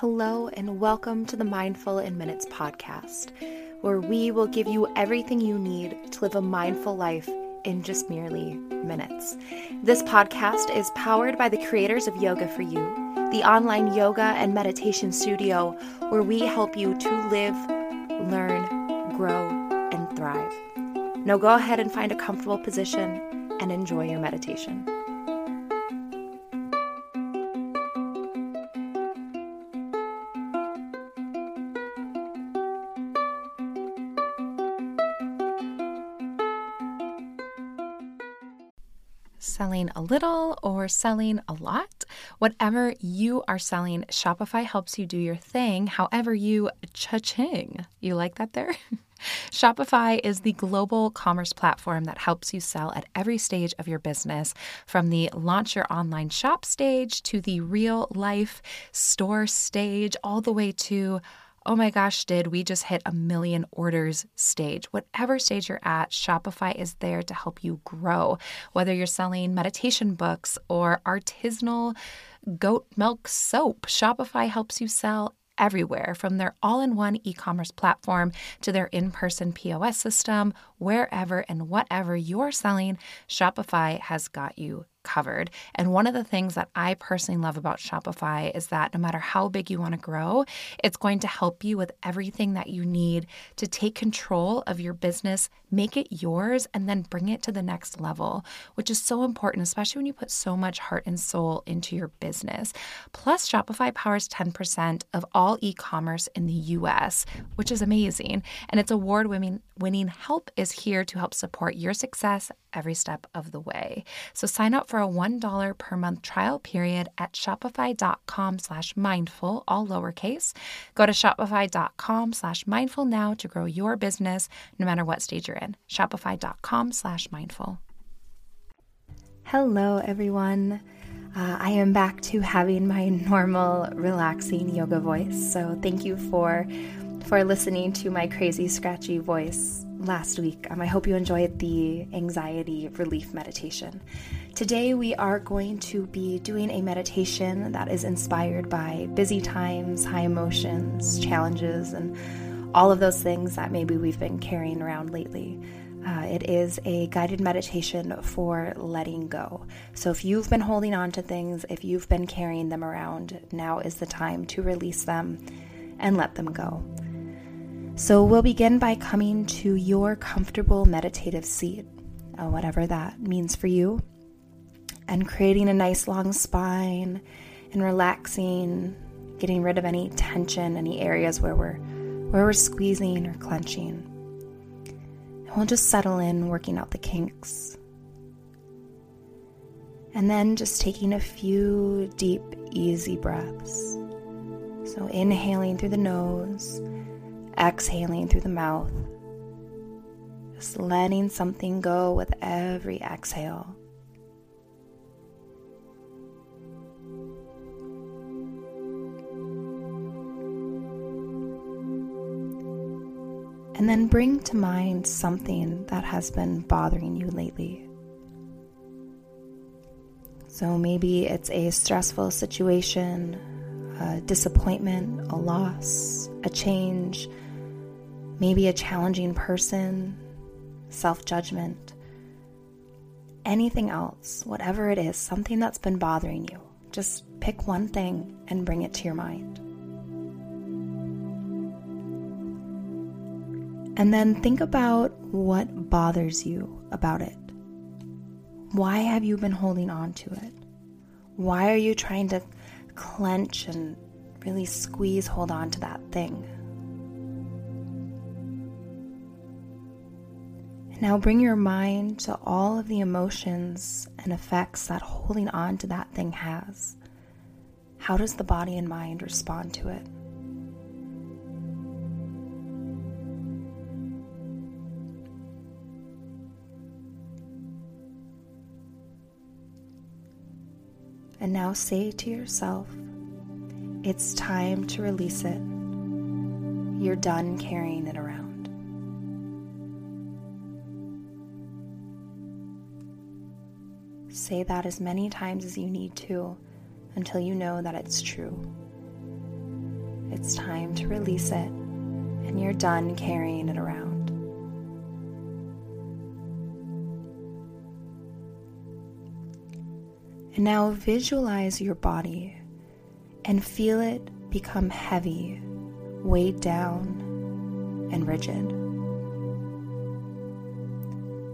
Hello, and welcome to the Mindful in Minutes podcast, where we will give you everything you need to live a mindful life in just merely minutes. This podcast is powered by the creators of Yoga for You, the online yoga and meditation studio where we help you to live, learn, grow, and thrive. Now go ahead and find a comfortable position and enjoy your meditation. Little or selling a lot. Whatever you are selling, Shopify helps you do your thing, however you cha-ching. You like that there? Shopify is the global commerce platform that helps you sell at every stage of your business, from the launch your online shop stage to the real life store stage, all the way to oh my gosh, did we just hit a million orders stage? Whatever stage you're at, Shopify is there to help you grow. Whether you're selling meditation books or artisanal goat milk soap, Shopify helps you sell everywhere from their all in one e commerce platform to their in person POS system, wherever and whatever you're selling, Shopify has got you covered. And one of the things that I personally love about Shopify is that no matter how big you want to grow, it's going to help you with everything that you need to take control of your business, make it yours, and then bring it to the next level, which is so important, especially when you put so much heart and soul into your business. Plus, Shopify powers 10% of all e commerce in the US, which is amazing. And its award winning help is here to help support your success every step of the way. So sign up for a $1 per month trial period at shopify.com slash mindful, all lowercase. Go to shopify.com slash mindful now to grow your business no matter what stage you're in. Shopify.com slash mindful. Hello, everyone. Uh, I am back to having my normal, relaxing yoga voice. So thank you for for listening to my crazy, scratchy voice last week. Um, I hope you enjoyed the anxiety relief meditation. Today, we are going to be doing a meditation that is inspired by busy times, high emotions, challenges, and all of those things that maybe we've been carrying around lately. Uh, it is a guided meditation for letting go. So, if you've been holding on to things, if you've been carrying them around, now is the time to release them and let them go. So we'll begin by coming to your comfortable meditative seat, uh, whatever that means for you, and creating a nice long spine and relaxing, getting rid of any tension, any areas where we're where we're squeezing or clenching. And we'll just settle in, working out the kinks. And then just taking a few deep, easy breaths. So inhaling through the nose exhaling through the mouth, just letting something go with every exhale. And then bring to mind something that has been bothering you lately. So maybe it's a stressful situation, a disappointment, a loss, a change, maybe a challenging person, self judgment, anything else, whatever it is, something that's been bothering you. Just pick one thing and bring it to your mind. And then think about what bothers you about it. Why have you been holding on to it? Why are you trying to clench and really squeeze, hold on to that thing? Now bring your mind to all of the emotions and effects that holding on to that thing has. How does the body and mind respond to it? And now say to yourself, it's time to release it. You're done carrying it around. Say that as many times as you need to until you know that it's true. it's time to release it and you're done carrying it around. And now visualize your body and feel it become heavy, weighed down, and rigid.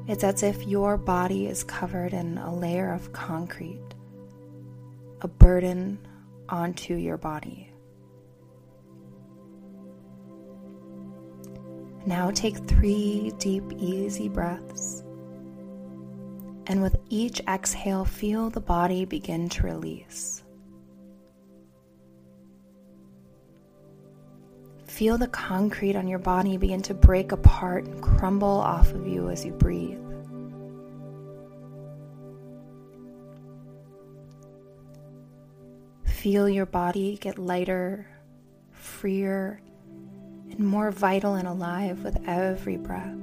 It's as if your body is covered in a layer of concrete, a burden onto your body. Now take three deep, easy breaths. And with each exhale, feel the body begin to release. Feel the concrete on your body begin to break apart and crumble off of you as you breathe. Feel your body get lighter, freer, and more vital and alive with every breath.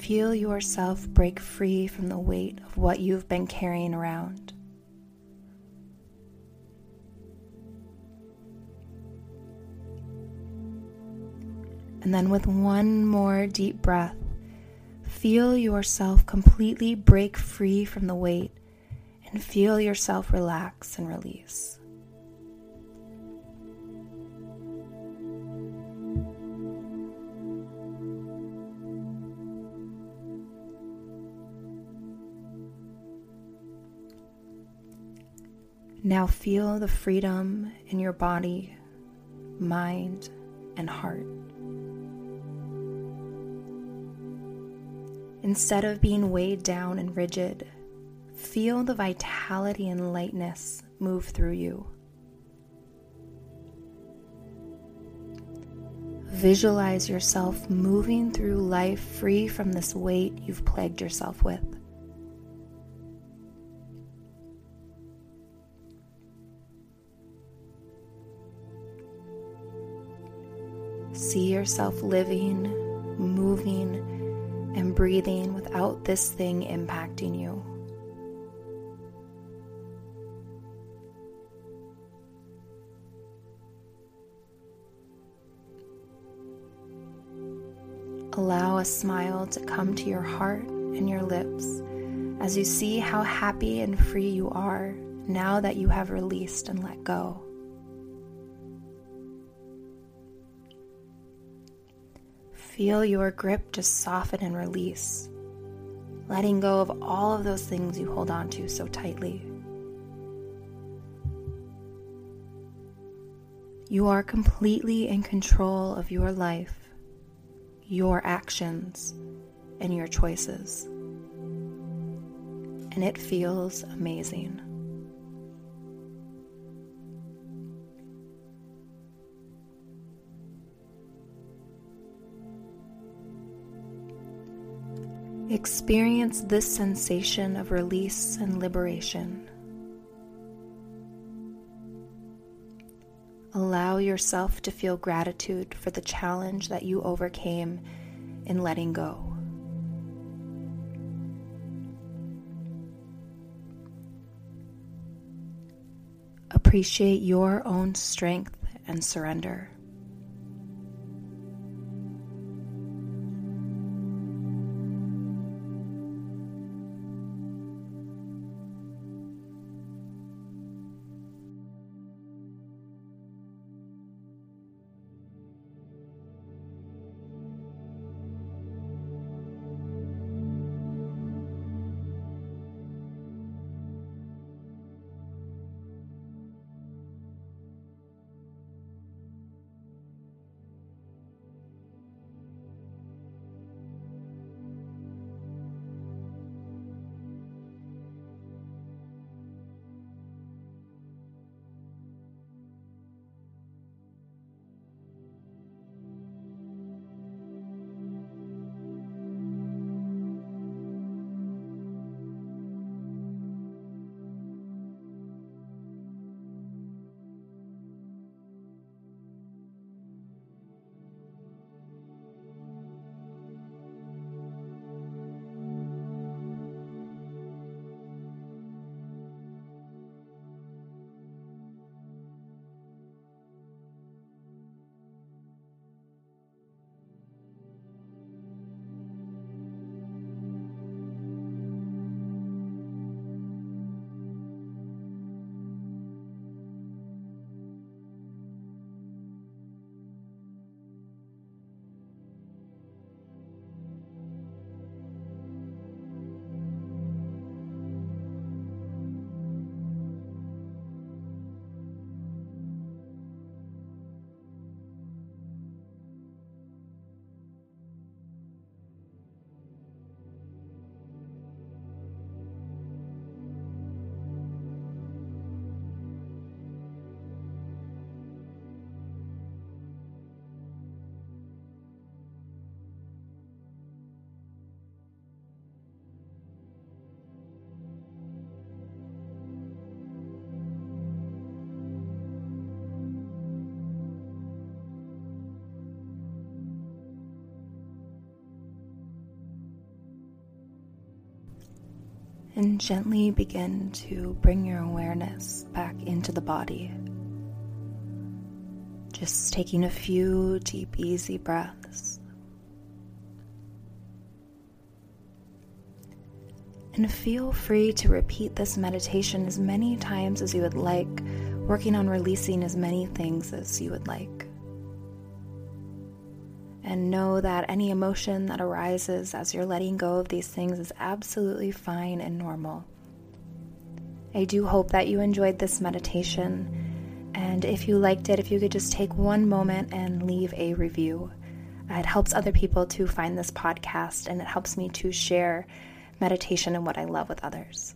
Feel yourself break free from the weight of what you've been carrying around. And then, with one more deep breath, feel yourself completely break free from the weight and feel yourself relax and release. Now feel the freedom in your body, mind, and heart. Instead of being weighed down and rigid, feel the vitality and lightness move through you. Visualize yourself moving through life free from this weight you've plagued yourself with. See yourself living, moving, and breathing without this thing impacting you. Allow a smile to come to your heart and your lips as you see how happy and free you are now that you have released and let go. Feel your grip just soften and release, letting go of all of those things you hold on to so tightly. You are completely in control of your life, your actions, and your choices. And it feels amazing. Experience this sensation of release and liberation. Allow yourself to feel gratitude for the challenge that you overcame in letting go. Appreciate your own strength and surrender. And gently begin to bring your awareness back into the body. Just taking a few deep, easy breaths. And feel free to repeat this meditation as many times as you would like, working on releasing as many things as you would like. And know that any emotion that arises as you're letting go of these things is absolutely fine and normal. I do hope that you enjoyed this meditation. And if you liked it, if you could just take one moment and leave a review. It helps other people to find this podcast and it helps me to share meditation and what I love with others.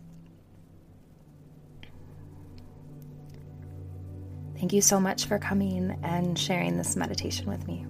Thank you so much for coming and sharing this meditation with me.